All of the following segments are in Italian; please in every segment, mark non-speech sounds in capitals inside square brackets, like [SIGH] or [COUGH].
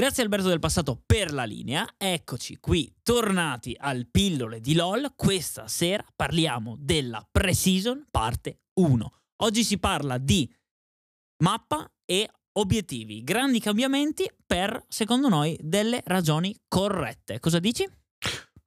Grazie Alberto del passato per la linea. Eccoci qui, tornati al pillole di LOL. Questa sera parliamo della pre-season parte 1. Oggi si parla di mappa e obiettivi, grandi cambiamenti per, secondo noi, delle ragioni corrette. Cosa dici?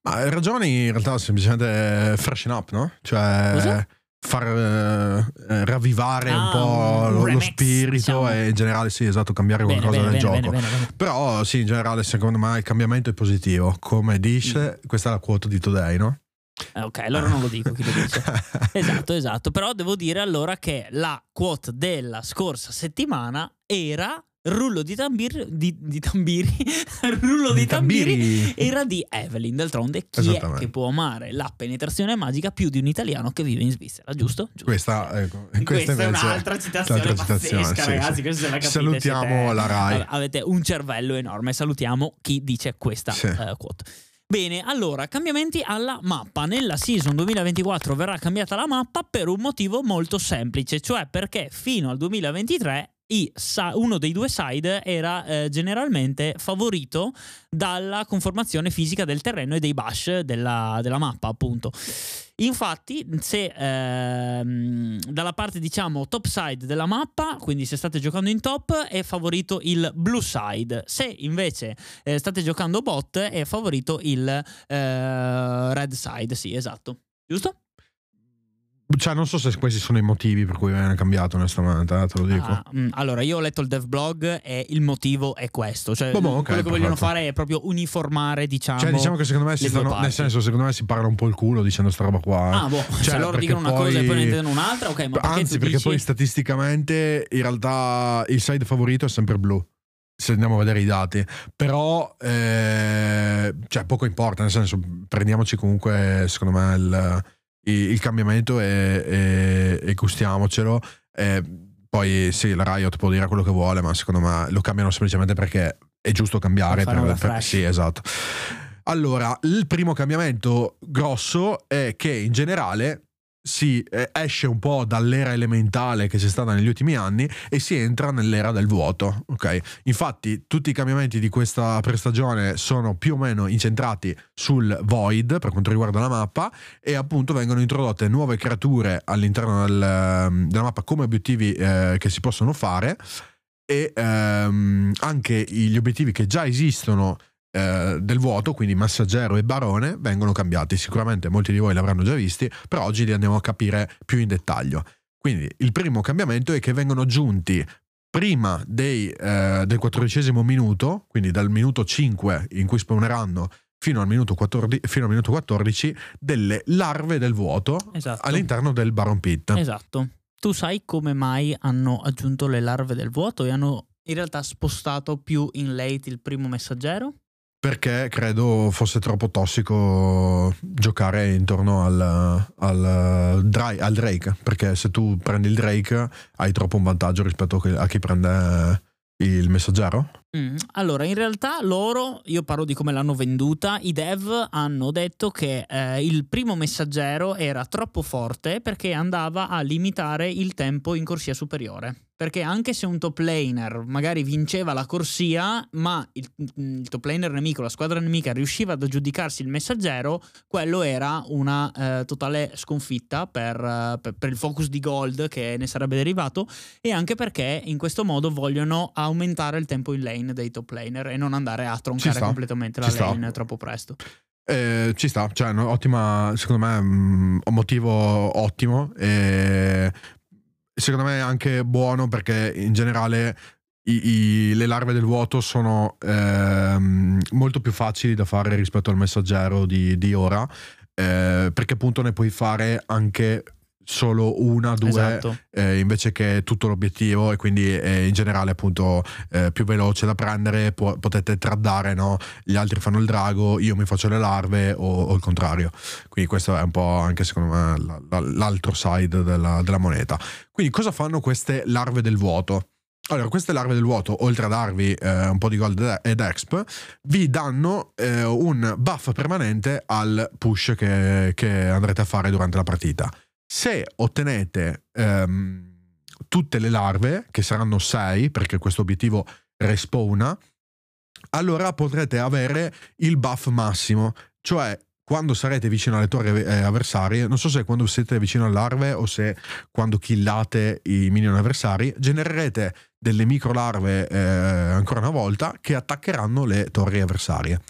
Ma ragioni in realtà semplicemente freshen up, no? Cioè Cosa? Far eh, ravvivare Ah, un po' un lo, remix, spirito diciamo. e in generale sì, esatto, cambiare Bene, qualcosa bene, del bene, gioco. Però sì, in generale secondo me il cambiamento è positivo. Come dice, Mm. questa è la quote di Today, no? Eh, ok, allora non lo dico chi lo dice. [LAUGHS] Esatto, esatto. Però devo dire allora che la quote della scorsa settimana era rullo di tambiri, di, di tambiri, [LAUGHS] rullo di, Di tambiri, tambiri. era di Evelyn. D'altronde, chi è che può amare la penetrazione magica più di un italiano che vive in Svizzera, giusto? Giusto. Questa, ecco, Questa, questa è un'altra citazione citazione, pazzesca, sì, ragazzi. sì. Questa la capite, Salutiamo siete- la Rai. Avete un cervello enorme. Salutiamo chi dice questa Sì. eh, quote. Bene, allora, cambiamenti alla mappa. Nella season 2024 verrà cambiata la mappa per un motivo molto semplice, cioè perché fino al 2023 i sa- uno dei due side era eh, generalmente favorito dalla conformazione fisica del terreno e dei bash della, della mappa, appunto. Infatti, se ehm, dalla parte diciamo top side della mappa, quindi se state giocando in top, è favorito il blue side. Se invece eh, state giocando bot, è favorito il eh, red side. Sì, esatto. Giusto? Cioè, non so se questi sono i motivi per cui viene cambiato, onestamente, eh, te lo dico. Ah, mm, allora, io ho letto il dev blog e il motivo è questo. Cioè, Boh, boh, quello che vogliono perfetto. fare è proprio uniformare, diciamo. Cioè, diciamo che secondo me si stanno, nel senso, secondo me si parla un po' il culo dicendo sta roba qua. eh. Ah, boh, se Cioè, loro dicono una cosa e poi poi- ne intendono un'altra, ok, ma perché Anzi, perché dici... poi statisticamente in realtà il side favorito è sempre blu. Se andiamo a vedere i dati, però eh, cioè, poco importa, nel senso, prendiamoci comunque, secondo me, il, il- cambiamento e, e- e gustiamocelo. Eh, poi sì, la Riot può dire quello che vuole, ma secondo me lo cambiano semplicemente perché è giusto cambiare. Per per- sì, esatto. Allora, il primo cambiamento grosso è che in generale si eh, esce un po' dall'era elementale che c'è stata negli ultimi anni e si entra nell'era del vuoto. Ok, infatti, tutti i cambiamenti di questa prestagione sono più o meno incentrati sul void per quanto riguarda la mappa e appunto vengono introdotte nuove creature all'interno del, ehm, della mappa come obiettivi eh, che si possono fare e ehm, anche gli obiettivi che già esistono eh, del vuoto, quindi Massaggero e Barone, vengono cambiati. Sicuramente molti di voi l'avranno già visti, però oggi li andiamo a capire più in dettaglio. Quindi il primo cambiamento è che vengono aggiunti prima dei, eh, del quattordicesimo minuto, quindi dal minuto 5 in cui spawneranno fino al minuto 14, fino al minuto 14 delle larve del vuoto Esatto. all'interno del Baron Pit. Esatto. Tu sai come mai hanno aggiunto le larve del vuoto e hanno in realtà spostato più in late il primo messaggero? Perché credo fosse troppo tossico giocare intorno al, al, al Drake. Perché se tu prendi il Drake hai troppo un vantaggio rispetto a chi prende il messaggero. Mm, Allora, in realtà loro, io parlo di come l'hanno venduta, i dev hanno detto che eh, il primo messaggero era troppo forte perché andava a limitare il tempo in corsia superiore. Perché anche se un top laner magari vinceva la corsia, ma il, il top laner nemico, la squadra nemica riusciva ad aggiudicarsi il messaggero, quello era una eh, totale sconfitta per, eh, per- per il focus di gold che ne sarebbe derivato e anche perché in questo modo vogliono aumentare il tempo in lane dei top laner e non andare a troncare sta, completamente la ci sta. lane troppo presto. Eh, ci sta, cioè, no, ottima, secondo me, mm, un motivo ottimo. E secondo me è anche buono perché in generale i- i- le larve del vuoto sono ehm, molto più facili da fare rispetto al messaggero di, di ora. eh, perché appunto ne puoi fare anche solo una, due Esatto. eh, invece che tutto l'obiettivo e quindi è in generale appunto eh, più veloce da prendere può- potete traddare no? gli altri fanno il drago io mi faccio le larve o, o il contrario quindi questo è un po' anche secondo me la- la- l'altro side della, della moneta quindi cosa fanno queste larve del vuoto? Allora, queste larve del vuoto, oltre a darvi eh, un po' di gold ed exp, vi danno eh, un buff permanente al push che, che andrete a fare durante la partita. Se ottenete ehm, tutte le larve, che saranno 6, perché questo obiettivo respawna, allora potrete avere il buff massimo, cioè quando sarete vicino alle torri eh, avversarie, non so se quando siete vicino alle larve o se quando killate i minion avversari, genererete delle micro larve eh, ancora una volta che attaccheranno le torri avversarie.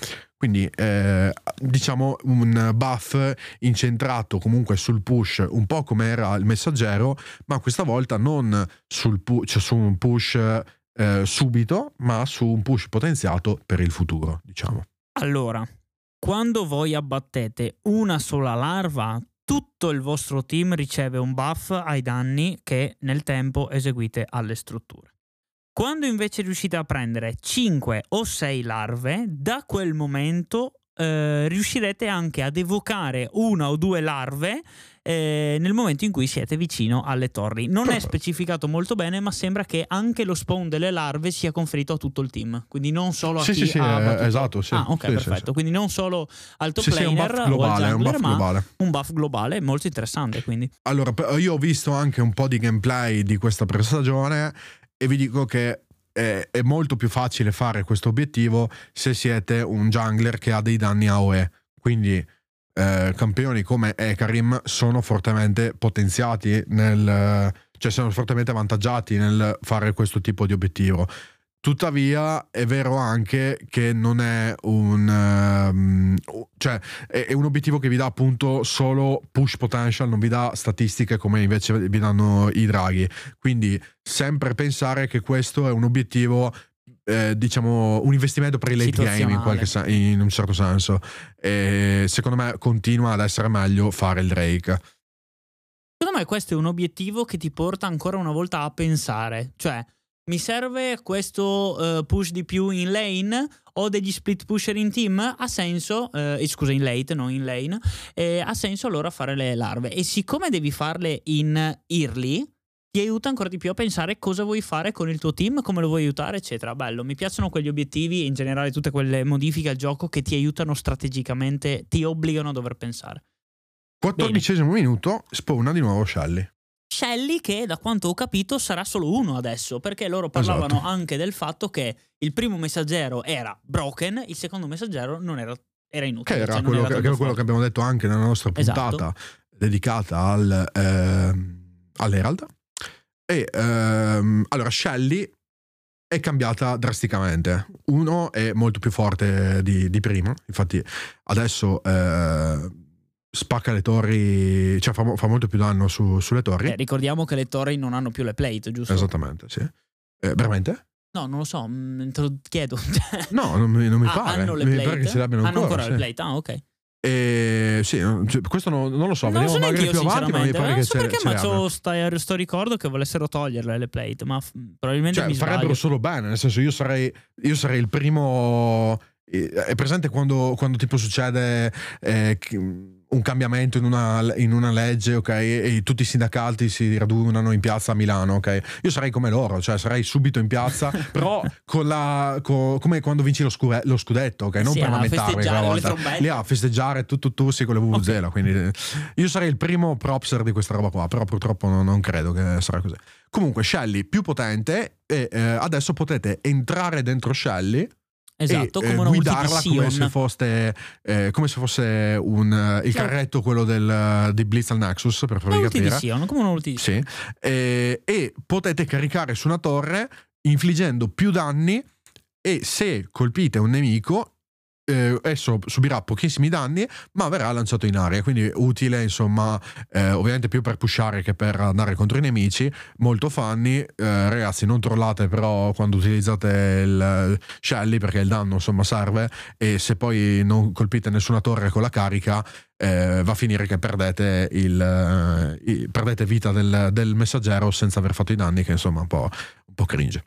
Quindi eh, diciamo un buff incentrato comunque sul push, un po' come era il messaggero, ma questa volta non sul pu- cioè su un push eh, subito, ma su un push potenziato per il futuro, diciamo. Allora, quando voi abbattete una sola larva, tutto il vostro team riceve un buff ai danni che nel tempo eseguite alle strutture. Quando invece riuscite a prendere 5 o 6 larve, da quel momento eh, riuscirete anche ad evocare una o due larve eh, nel momento in cui siete vicino alle torri. Non è specificato molto bene, ma sembra che anche lo spawn delle larve sia conferito a tutto il team, quindi non solo a sì, chi sì, sì, ha eh, esatto, sì. Ah, ok, sì, perfetto. Sì, quindi non solo al top sì, sì, un buff globale, jungler, un buff globale. un buff globale molto interessante, quindi. Allora, io ho visto anche un po' di gameplay di questa prestagione e vi dico che è, è, molto più facile fare questo obiettivo se siete un jungler che ha dei danni AOE. Quindi eh, campioni come Ekarim sono fortemente potenziati nel, cioè sono fortemente avvantaggiati nel fare questo tipo di obiettivo. Tuttavia è vero anche che non è un, um, cioè, è, un obiettivo che vi dà appunto solo push potential, non vi dà statistiche come invece vi danno i draghi. Quindi sempre pensare che questo è un obiettivo eh, diciamo un investimento per i late game in, qualche, in un certo senso. E secondo me continua ad essere meglio fare il Drake secondo me questo è un obiettivo che ti porta ancora una volta a pensare. Cioè mi serve questo uh, push di più in lane o degli split pusher in team? Ha senso, uh, scusa in late, non in lane, eh, ha senso allora fare le larve. E siccome devi farle in early, ti aiuta ancora di più a pensare cosa vuoi fare con il tuo team, come lo vuoi aiutare, eccetera. Bello, mi piacciono quegli obiettivi e in generale tutte quelle modifiche al gioco che ti aiutano strategicamente, ti obbligano a dover pensare. 14 minuto, spawna di nuovo Shelly. Shelly che da quanto ho capito sarà solo uno adesso, perché loro parlavano esatto. anche del fatto che il primo messaggero era broken, il secondo messaggero non era, era inutile. Che era, cioè quello, era che, quello che, abbiamo detto anche nella nostra puntata esatto. dedicata al, eh, all'Herald. E ehm, allora Shelly è cambiata drasticamente. Uno è molto più forte di, di prima, infatti adesso... Eh, spacca le torri, cioè fa, fa molto più danno su, sulle torri. Eh, ricordiamo che le torri non hanno più le plate, giusto? Esattamente, sì. Eh, veramente? No, non lo so, mm, te lo chiedo. [LAUGHS] no, non mi, non mi ah, pare. Hanno le plate? Mi pare che ce l'abbiano hanno ancora. ancora sì. le plate, ah ok. E sì, cioè, questo non, non, lo so, non vediamo so magari io, più avanti, ma mi pare non che so perché, c'ho sta, sto ricordo che volessero toglierle le plate, ma f- probabilmente cioè, mi farebbero sbaglio. solo bene, nel senso io sarei, io sarei il primo è presente quando, quando tipo succede eh, un cambiamento in una, in una, legge, ok? E tutti i sindacati si radunano in piazza a Milano, ok? Io sarei come loro, cioè sarei subito in piazza, [LAUGHS] però con la, con, come quando vinci lo, scure, lo scudetto, ok? Non sì, per lamentarmi quella volta. Lì a festeggiare tu, tu, tu, sì, con le VVZ, okay. quindi io sarei il primo propser di questa roba qua, però purtroppo non, non credo che sarà così. Comunque Shelly più potente e eh, adesso potete entrare dentro Shelly Esatto, e, come eh, una guidarla come se, fosse, eh, come se fosse un, il carretto quello del, di Blitz al Nexus per farvi capire. Sion, come una sì. e, e potete caricare su una torre infliggendo più danni e se colpite un nemico eh, esso subirà pochissimi danni, ma verrà lanciato in aria. Quindi utile, insomma, eh, ovviamente più per pushare che per andare contro i nemici. Molto funny. Eh, ragazzi, non trollate però quando utilizzate il Shelly perché il danno insomma serve. E se poi non colpite nessuna torre con la carica, eh, va a finire che perdete, il, il, perdete vita del, del, messaggero senza aver fatto i danni, che insomma è un po', un po' cringe.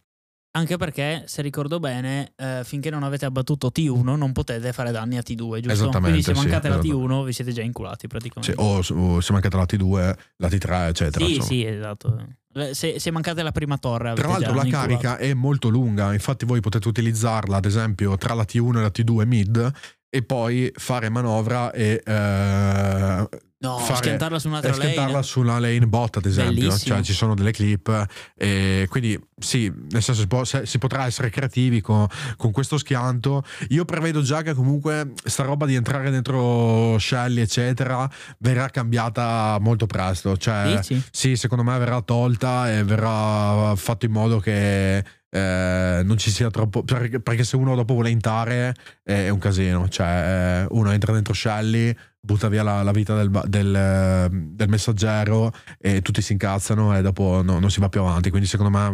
Anche perché, se ricordo bene, eh, finché non avete abbattuto T1 non potete fare danni a T2, giusto? Esattamente, Quindi se mancate sì, la T1 vi siete già inculati praticamente. Sì, o, o, se mancate la T2, la T3, eccetera. Sì, insomma. sì, esatto. Se, se, mancate la prima torre... Tra l'altro la inculato. carica è molto lunga, infatti voi potete utilizzarla ad esempio tra la T1 e la T2 mid e poi fare manovra e eh, No, fare- schiantarla su un'altra e schiantarla lane. su una lane bot, ad esempio. Bellissimo. Cioè, ci sono delle clip. E quindi, sì, nel senso si, può- si potrà essere creativi con, con questo schianto. Io prevedo già che comunque sta roba di entrare dentro Shelly, eccetera, verrà cambiata molto presto. Cioè, Dici? sì, secondo me verrà tolta e verrà fatto in modo che. eh, non ci sia troppo perché, perché se uno dopo vuole intare eh, è un casino cioè eh, uno entra dentro Shelly butta via la, la vita del, del, eh, del messaggero e tutti si incazzano e dopo no- non si va più avanti quindi secondo me è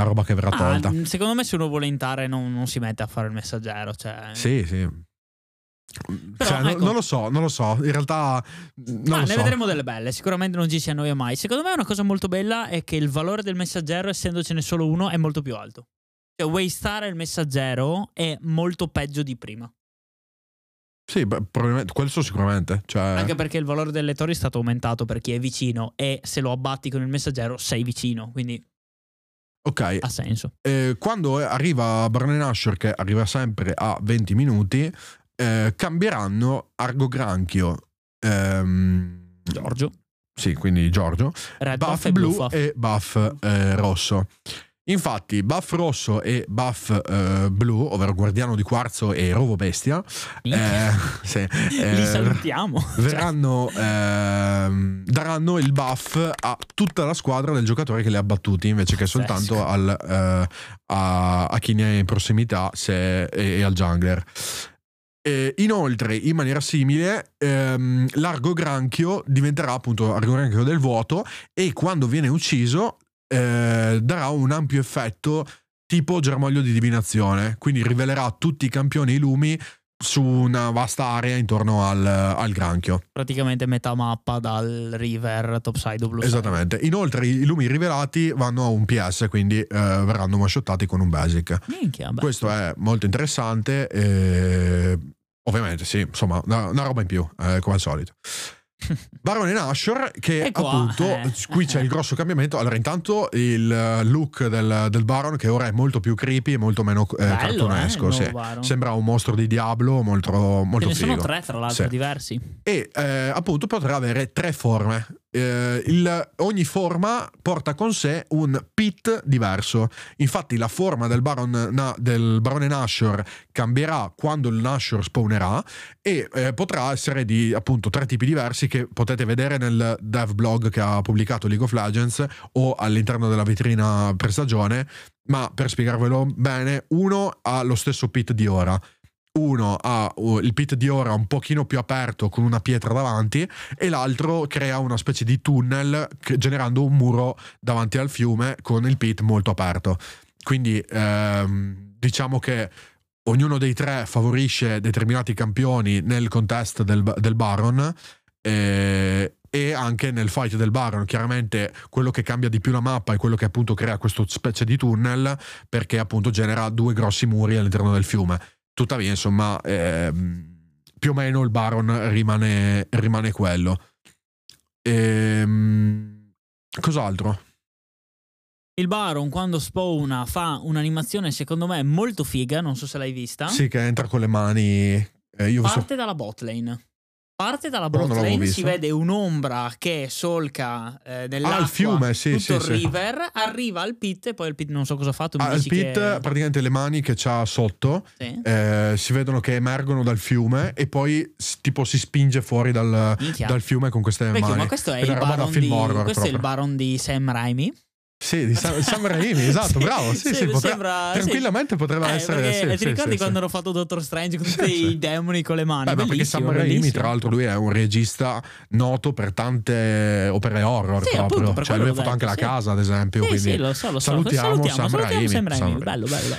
una roba che verrà Ah, tolta mh, secondo me se uno vuole intare non, non si mette a fare il messaggero. Cioè... sì sì Però, Cioè, non- ecco. non lo so non lo so in realtà lo ne so vedremo delle belle, sicuramente non ci si annoia mai. Secondo me una cosa molto bella è che il valore del messaggero, essendocene solo uno, è molto più alto. Cioè, wastare il messaggero è molto peggio di prima. Sì beh, probabilmente questo sicuramente cioè, Anche perché il valore del lettore è stato aumentato per chi è vicino e se lo abbatti con il messaggero sei vicino, quindi ok ha senso. Eh, quando arriva Barney Asher, che arriva sempre a 20 minuti, eh, cambieranno Argo Granchio. ehm, Giorgio, sì, quindi Giorgio. Red buff Buff e blu Blue Buff. e buff eh, rosso. Infatti, buff rosso e buff eh, blu, ovvero Guardiano di Quarzo e Rovo Bestia, Minchia. eh, [LAUGHS] [LAUGHS] Li eh, salutiamo. [LAUGHS] verranno ehm, daranno il buff a tutta la squadra del giocatore che li ha battuti invece che soltanto al, eh, a, a chi ne è in prossimità se- e, e al jungler. E inoltre, in maniera simile, ehm, l'argo granchio diventerà appunto argo granchio del vuoto e quando viene ucciso eh, darà un ampio effetto tipo germoglio di divinazione, quindi rivelerà tutti i campioni i lumi su una vasta area intorno al, al granchio. Praticamente metà mappa dal river topside side. Esattamente. Inoltre i lumi rivelati vanno a un PS, quindi eh, verranno one-shottati con un basic. Minchia. Questo è molto interessante. e ovviamente, sì, insomma, una, una roba in più, eh, come al solito. [LAUGHS] Baron e Nashor, che qua, appunto eh. qui c'è il grosso cambiamento. Allora, intanto il eh, look del, del Baron, che ora è molto più creepy e molto meno eh, Bello, cartonesco. eh, sì. Sembra un mostro di Diablo molto, Ce molto ne figo. sono tre, tra l'altro, Sì. diversi. E eh, appunto potrà avere tre forme. Eh, il- ogni forma porta con sé un pit diverso. Infatti, la forma del, Baron, na- del barone Nashor cambierà quando il Nashor spawnerà e eh, potrà essere di appunto tre tipi diversi che potete vedere nel dev blog che ha pubblicato League of Legends o all'interno della vetrina prestagione. Ma per spiegarvelo bene, uno ha lo stesso pit di ora uno ha il pit di ora un pochino più aperto con una pietra davanti e l'altro crea una specie di tunnel generando un muro davanti al fiume con il pit molto aperto. Quindi ehm, diciamo che ognuno dei tre favorisce determinati campioni nel contest del, del Baron. eh, e anche nel fight del Baron, chiaramente quello che cambia di più la mappa è quello che appunto crea questo specie di tunnel perché appunto genera due grossi muri all'interno del fiume. Tuttavia, insomma, ehm, più o meno il Baron rimane, rimane quello. Ehm, cos'altro? Il Baron, quando spawna, fa un'animazione, secondo me, molto figa. Non so se l'hai vista. Sì, che entra con le mani. eh, Parte dalla bot lane. Parte dalla visto. si vede un'ombra che solca eh, nell'acqua Ah, il fiume, sì, tutto sì, il sì. river, arriva al pit e poi il pit non so cosa ha fatto. Ah, il dici pit, che- praticamente le mani che c'ha sotto, Sì. eh, si vedono che emergono dal fiume e poi tipo si spinge fuori dal, dal fiume con queste Vecchio, mani. ma questo è Ed il Baron di questo è il. Baron di Sam Raimi. Sì, di Sam, Sam Raimi, esatto, bravo. Sì, sì, potre- sembra- tranquillamente potrebbe Eh, essere. perché- sì, ti sì, ricordi sì, quando sì. hanno fatto Doctor Strange con Sì, tutti sì. i demoni con le mani? Eh, ma perché Sam Raimi, bellissimo. tra l'altro, lui è un regista noto per tante opere horror Sì, proprio. appunto, cioè, lui ha fatto anche La sì. Casa, ad esempio. Sì, quindi sì, lo so, lo so. salutiamo salutiamo, Sam Raimi. Sam Raimi. Bello, bello, bello.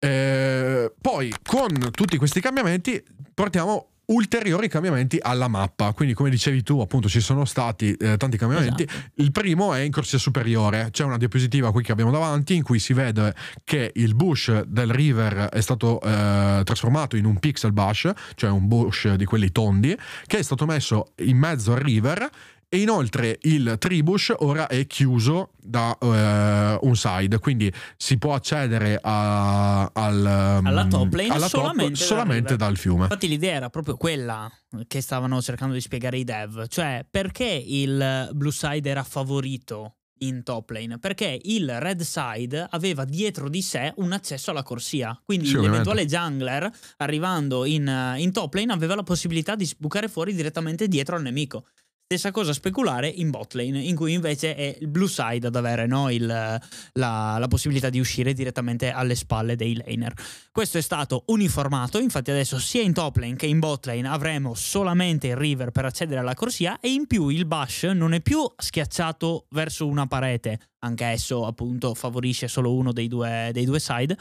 Eh, poi, con tutti questi cambiamenti, portiamo ulteriori cambiamenti alla mappa. Quindi, come dicevi tu, appunto, ci sono stati eh, tanti cambiamenti. Esatto. Il primo è in corsia superiore. C'è una diapositiva qui che abbiamo davanti in cui si vede che il bush del river è stato eh, trasformato in un pixel bush, cioè un bush di quelli tondi, che è stato messo in mezzo al river E inoltre il Tribush ora è chiuso da eh, un side, quindi si può accedere a, al, alla top lane alla solamente, top, solamente dal fiume. Infatti l'idea era proprio quella che stavano cercando di spiegare i dev, cioè perché il blue side era favorito in top lane? Perché il red side aveva dietro di sé un accesso alla corsia. Quindi Sì, l'eventuale jungler arrivando in, in top lane aveva la possibilità di sbucare fuori direttamente dietro al nemico Stessa cosa speculare in bot lane, in cui invece è il blue side ad avere no, il, la, la, possibilità di uscire direttamente alle spalle dei laner. Questo è stato uniformato, infatti adesso sia in top lane che in bot lane avremo solamente il river per accedere alla corsia e in più il bash non è più schiacciato verso una parete, anche esso appunto favorisce solo uno dei due, dei due side,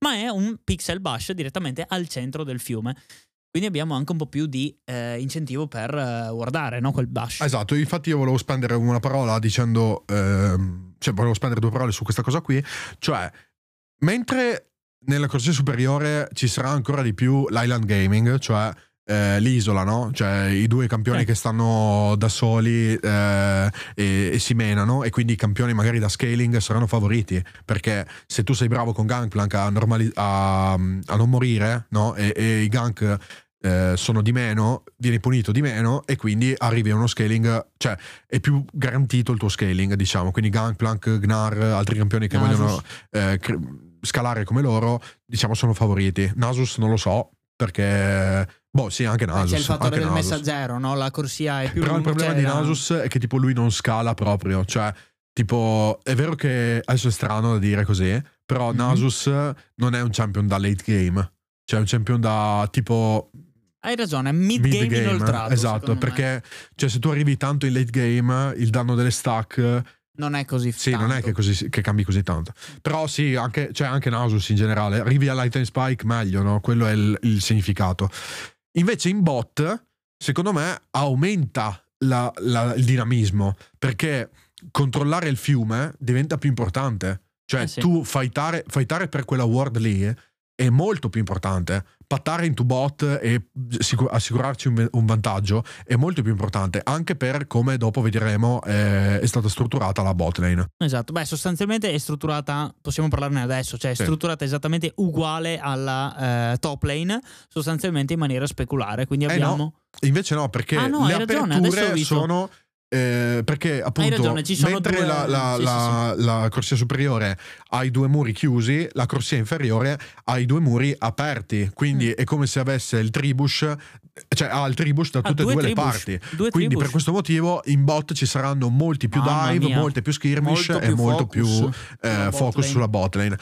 ma è un pixel bash direttamente al centro del fiume. Quindi abbiamo anche un po' più di eh, incentivo per eh, guardare no? quel bash. Esatto, infatti io volevo spendere una parola dicendo, ehm, cioè volevo spendere due parole su questa cosa qui, cioè mentre nella corsia superiore ci sarà ancora di più l'island gaming, cioè eh, l'isola, no? Cioè i due campioni Eh. che stanno da soli eh, e, e si menano e quindi i campioni magari da scaling saranno favoriti perché se tu sei bravo con Gangplank a, normali- a, a non morire no? e, e i gank eh, sono di meno, vieni punito di meno e quindi arrivi a uno scaling, cioè è più garantito il tuo scaling, diciamo. Quindi Gangplank, Gnar, altri campioni che Nasus. vogliono eh, cre- scalare come loro, diciamo sono favoriti. Nasus non lo so perché boh, sì, anche Nasus, C'è il fattore del Nasus. messaggero, no? La corsia è più Però il problema cioè di la- Nasus è che tipo lui non scala proprio, cioè tipo è vero che adesso è strano da dire così, però Mhm. Nasus non è un champion da late game, cioè è un champion da tipo Hai ragione, mid, game, mid-game, inoltrato. esatto, perché cioè, se tu arrivi tanto in late game, il danno delle stack, non è così sì, tanto. non è che, così, che cambi così tanto. Però sì, anche, cioè, anche Nasus in generale, arrivi a Light and Spike meglio, no? Quello è il, il significato. Invece in bot, secondo me, aumenta la- la- il dinamismo, perché controllare il fiume diventa più importante. Cioè, Eh sì. tu fightare, fightare per quella ward lì è molto più importante. Pattare into bot e sicu- assicurarci un, vantaggio è molto più importante, anche per come dopo vedremo eh, è stata strutturata la bot lane. Esatto, beh, sostanzialmente è strutturata, possiamo parlarne adesso, cioè è Sì. strutturata esattamente uguale alla eh, top lane, sostanzialmente in maniera speculare. Quindi Eh abbiamo. Invece no, perché Ah, no, le ragione, aperture sono... eh, perché appunto ragione, mentre due- la, la- sì, la- la corsia superiore ha i due muri chiusi, la corsia inferiore ha i due muri aperti. Quindi Mm. è come se avesse il tribush, cioè ha il tribush da Ah, tutte e due due le parti. Due Quindi tribush. per questo motivo in bot ci saranno molti più Mamma dive, mia. molte più skirmish Molto e più molto focus più eh, focus sulla bot lane.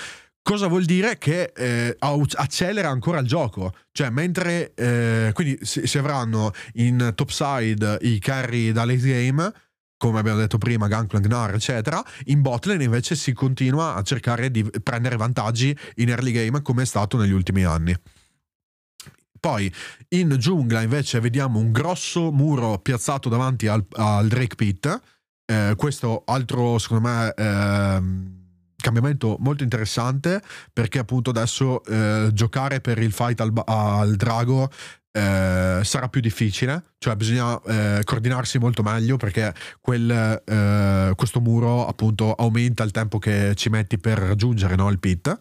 Cosa vuol dire che eh, accelera ancora il gioco? Cioè, mentre eh, quindi si, avranno in topside i carry da late game, come abbiamo detto prima, Gangplank, Gnar, eccetera, in botlane invece si continua a cercare di prendere vantaggi in early game come è stato negli ultimi anni. Poi in giungla invece vediamo un grosso muro piazzato davanti al, al Drake Pit. Eh, questo altro, secondo me, ehm, cambiamento molto interessante perché appunto adesso eh, giocare per il fight al, al drago eh, sarà più difficile, cioè bisogna eh, coordinarsi molto meglio perché quel, eh, questo muro appunto aumenta il tempo che ci metti per raggiungere no, il pit.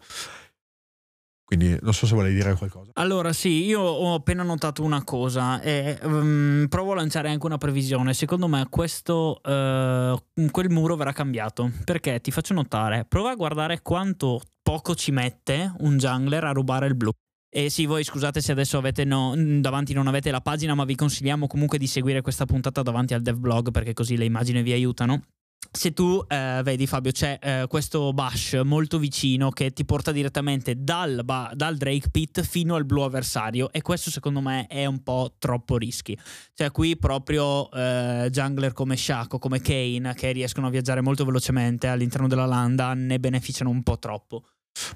Quindi non so se vuoi dire qualcosa. Allora, sì, io ho appena notato una cosa e mm, provo a lanciare anche una previsione. Secondo me questo, eh, quel muro verrà cambiato. Perché ti faccio notare, prova a guardare quanto poco ci mette un jungler a rubare il blu. E sì, voi scusate se adesso avete no- davanti non avete la pagina, ma vi consigliamo comunque di seguire questa puntata davanti al devblog perché così le immagini vi aiutano. Se tu eh, vedi Fabio c'è eh, questo bash molto vicino che ti porta direttamente dal, ba- dal Drake Pit fino al blu avversario e questo secondo me è un po' troppo rischi. Cioè qui proprio eh, jungler come Shaco, come Kane che riescono a viaggiare molto velocemente all'interno della landa ne beneficiano un po' troppo.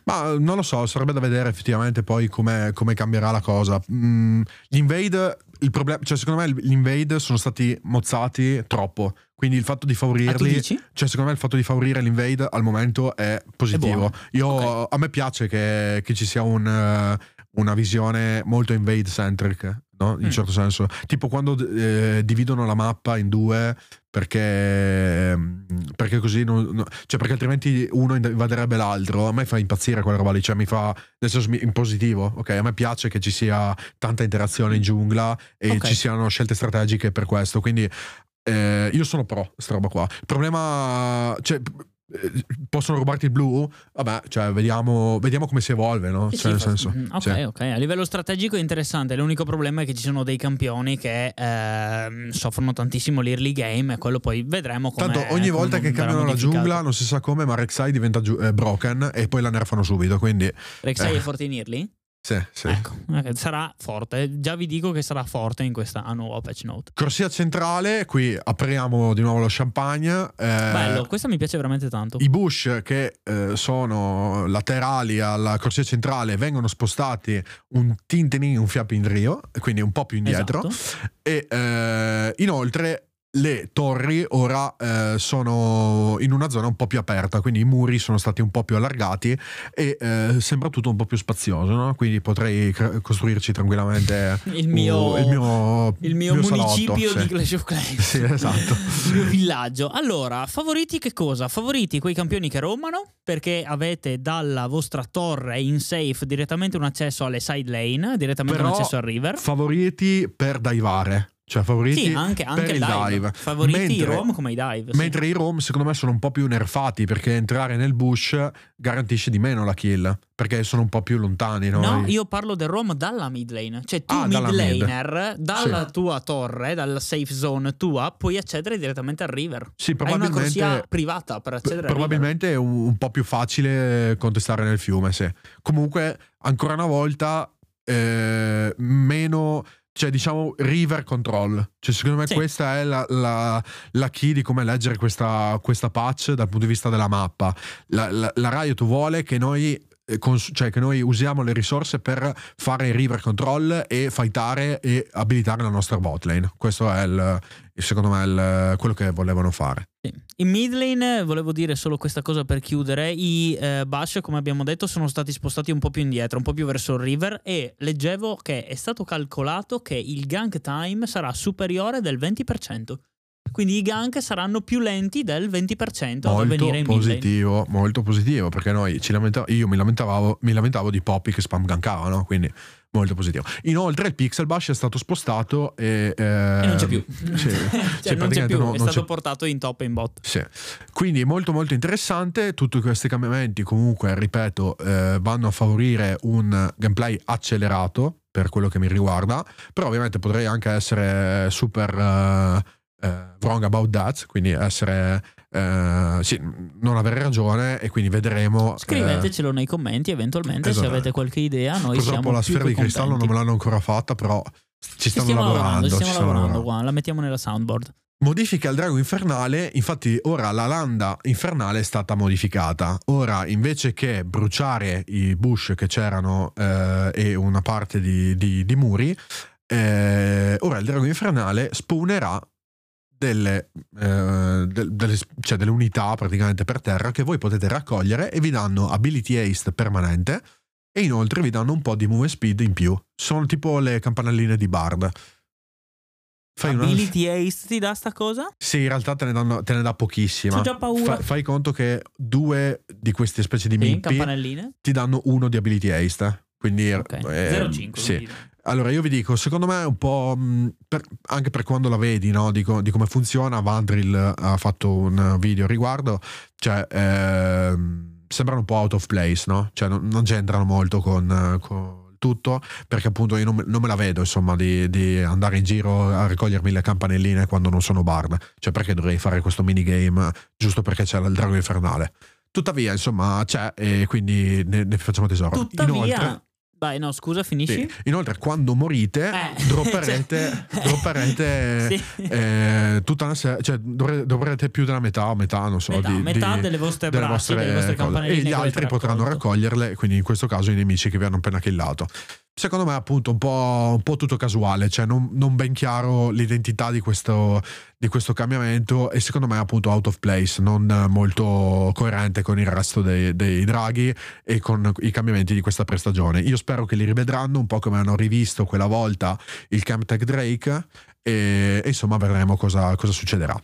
Ma non lo so, sarebbe da vedere effettivamente poi come, come cambierà la cosa. Mm, gli invade, il problema, cioè secondo me gli invade sono stati mozzati troppo. Quindi il fatto di Ah, favorirli, dici? cioè secondo me il fatto di favorire l'invade al momento è positivo. buono. Io, Ok. A me piace che, che ci sia un, una visione molto invade centric, no? in Mm. certo senso. Tipo quando eh, dividono la mappa in due perché, ehm, perché così non, no- cioè perché altrimenti uno invaderebbe l'altro. A me fa impazzire quella roba lì, cioè mi fa nel senso in positivo. Ok, a me piace che ci sia tanta interazione in giungla e Ok. ci siano scelte strategiche per questo. Quindi eh, io sono pro sta roba qua. Il problema, cioè, possono rubarti il blu? Vabbè, cioè, vediamo, vediamo come si evolve, no? Sì, Cioè, nel sì, senso, mm, ok, sì. ok. A livello strategico è interessante. L'unico problema è che ci sono dei campioni che ehm, soffrono tantissimo l'early game e quello poi vedremo come. Tanto ogni volta che cambiano la giungla, non si sa come, ma Rek'Sai diventa giu- eh, broken e poi la nerfano subito. Quindi, Rek'Sai eh. è forte in early? Sì, sì. Ecco, sarà forte. Già vi dico che sarà forte in questa nuova patch note. Corsia centrale, qui apriamo di nuovo lo champagne. eh, Bello, questa mi piace veramente tanto. I bush che eh, sono laterali alla corsia centrale vengono spostati un tintenin, un fiapo in rio, quindi un po' più indietro. Esatto. E eh, inoltre le torri ora eh, sono in una zona un po' più aperta, quindi i muri sono stati un po' più allargati e eh, sembra tutto un po' più spazioso, no? quindi potrei cre- costruirci tranquillamente [LAUGHS] Il mio, uh, il mio, il mio salotto, municipio sì. di Clash of Clans. Sì, esatto. [LAUGHS] il mio villaggio. Allora, favoriti che cosa? Favoriti quei campioni che romano, perché avete dalla vostra torre in safe direttamente un accesso alle side lane, direttamente Però un accesso al river. Favoriti per divare, cioè favoriti Sì, anche, anche per il il dive. Favoriti i Mentre- rom come i dive. sì. Mentre i rom secondo me sono un po' più nerfati perché entrare nel bush garantisce di meno la kill perché sono un po' più lontani. No, No, io parlo del rom dalla mid lane. Cioè tu Ah, mid laner, dalla tua torre, dalla safe zone tua, puoi accedere direttamente al river. Sì, Hai una probabilmente, corsia privata per accedere al river. probabilmente è un, un po' più facile contestare nel fiume. Sì. Comunque, ancora una volta, eh, meno. Cioè, diciamo, river control. Cioè, secondo me Sì. questa è la, la- la key di come leggere questa, questa patch dal punto di vista della mappa. La, la, la Riot vuole che noi, eh, cons- cioè che noi usiamo le risorse per fare river control e fightare e abilitare la nostra botlane. Questo è il, secondo me il- quello che volevano fare. In mid lane volevo dire solo questa cosa per chiudere. I eh, Bash, come abbiamo detto, sono stati spostati un po' più indietro, un po' più verso il river. E leggevo che è stato calcolato che il gank time sarà superiore del 20%. Quindi i gank saranno più lenti del 20% ad Molto avvenire in mid lane. positivo, molto positivo, perché noi ci lamenta- io mi lamentavo, mi lamentavo di Poppy che spam gankavano, quindi molto positivo. Inoltre il Pixel Bash è stato spostato e... E non c'è più. [LAUGHS] [LAUGHS] sì, cioè, non c'è più, non- è stato c'è- portato in top e in bot. Sì. Quindi molto molto interessante, tutti questi cambiamenti comunque, ripeto, eh, vanno a favorire un gameplay accelerato per quello che mi riguarda, però ovviamente potrei anche essere super eh, eh, wrong about that, quindi essere eh, sì, non avere ragione e quindi vedremo. eh, Scrivetecelo nei commenti eventualmente esatto. se avete qualche idea. Noi purtroppo siamo la sfera di cristallo non contenti. me l'hanno ancora fatta, però ci Ci stanno stiamo lavorando. lavorando, ci ci stiamo stanno lavorando qua, la mettiamo nella soundboard. Modifiche al drago infernale, infatti ora la landa infernale è stata modificata. Ora invece che bruciare i bush che c'erano eh, e una parte di, di- di muri, eh, ora il drago infernale spawnerà delle, eh, del- delle- cioè delle unità praticamente per terra che voi potete raccogliere e vi danno ability haste permanente e inoltre vi danno un po' di move speed in più. Sono tipo le campanelline di Bard. Fai una- Ability Ace ti dà sta cosa? sì, in realtà te ne, danno- te ne dà pochissima. Ho già paura. Fa- fai conto che due di queste specie di Sì, campanelline. ti danno uno di ability haste. Quindi, Ok. eh, 0,5. sì. Allora io vi dico, secondo me è un po'. mh, per- anche per quando la vedi, no, di, co- di come funziona. Vandril ha fatto un video a riguardo. Cioè, ehm, sembrano un po' out of place, no? Cioè, non, non c'entrano molto con. eh, con tutto perché appunto io non, me- non me la vedo insomma di, di andare in giro a raccogliermi le campanelline quando non sono bard cioè perché dovrei fare questo minigame giusto perché c'è il drago infernale tuttavia insomma c'è e quindi ne, ne facciamo tesoro Tuttavia, Inoltre- vai, no, scusa, finisci. sì. Inoltre, quando morite, Eh, [LAUGHS] dropperete, cioè- dropperete [LAUGHS] Sì. eh, tutta una serie, cioè dovre- dovrete più della metà o metà, non so, Metà, di, metà di- delle vostre delle braccia, vostre delle vostre e gli altri potranno raccoglierle, quindi in questo caso i nemici che vi hanno appena killato. Secondo me appunto un po', un po tutto casuale, cioè non, non, ben chiaro l'identità di questo, di questo cambiamento e secondo me appunto out of place, non molto coerente con il resto dei, dei draghi e con i cambiamenti di questa prestagione. Io spero che li rivedranno un po' come hanno rivisto quella volta il Camp Tech Drake e, e insomma vedremo cosa, cosa succederà.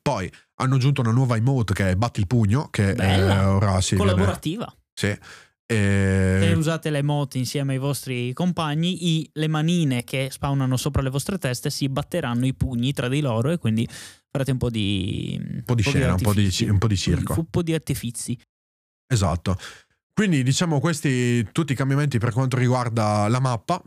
Poi hanno aggiunto una nuova emote che è Batti il pugno, che Bella, è ora sì, collaborativa. Viene, sì. E... Se usate le emote insieme ai vostri compagni, i, le manine che spawnano sopra le vostre teste si batteranno i pugni tra di loro e quindi farete un po' di... Un po' di scena, un po' di, un po' di circo. Un po' di artifici. Esatto. Quindi diciamo questi tutti i cambiamenti per quanto riguarda la mappa.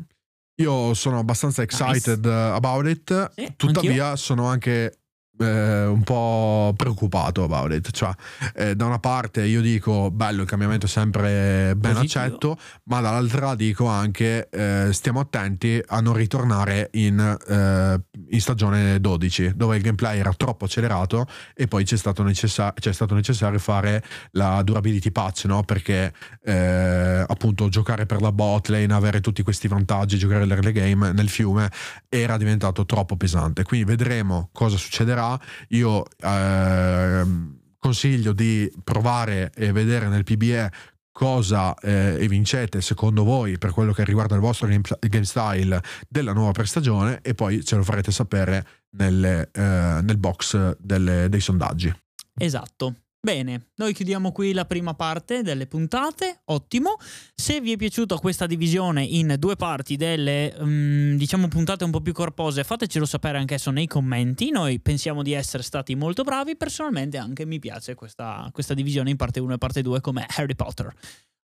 Io sono abbastanza excited nice. about it, sì, tuttavia anch'io. sono anche eh, un po' preoccupato about it. Cioè, eh, da una parte io dico bello il cambiamento è sempre ben Positivo. accetto, ma dall'altra dico anche eh, stiamo attenti a non ritornare in, eh, in, stagione 12, dove il gameplay era troppo accelerato e poi c'è stato, necessar- c'è stato necessario fare la durability patch, no? Perché eh, appunto giocare per la bot lane, avere tutti questi vantaggi, giocare l'early game nel fiume era diventato troppo pesante. Quindi vedremo cosa succederà io eh, consiglio di provare e vedere nel PBE cosa eh, evincete secondo voi per quello che riguarda il vostro game, game style della nuova prestagione e poi ce lo farete sapere nelle, eh, nel box delle, dei sondaggi. Esatto. Bene, noi chiudiamo qui la prima parte delle puntate, ottimo. Se vi è piaciuta questa divisione in due parti delle, um, diciamo, puntate un po' più corpose, fatecelo sapere anche nei commenti. Noi pensiamo di essere stati molto bravi, personalmente anche mi piace questa, questa divisione in parte 1 e parte 2 come Harry Potter.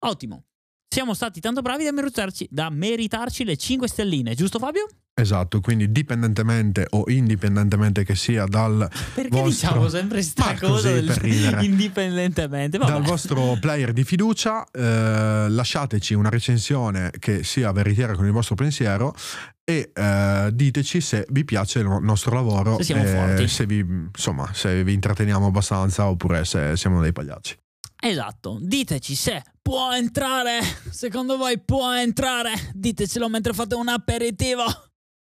Ottimo. Siamo stati tanto bravi da meritarci, da meritarci le 5 stelline, giusto Fabio? Esatto, quindi dipendentemente o indipendentemente che sia dal Perché vostro... diciamo sempre sta cosa del... [LAUGHS] indipendentemente Vabbè. dal vostro player di fiducia, eh, lasciateci una recensione che sia veritiera con il vostro pensiero e eh, diteci se vi piace il nostro lavoro, se siamo forti. se vi, insomma, se vi intratteniamo abbastanza oppure se siamo dei pagliacci. Esatto, diteci se può entrare, secondo voi può entrare, ditecelo mentre fate un aperitivo.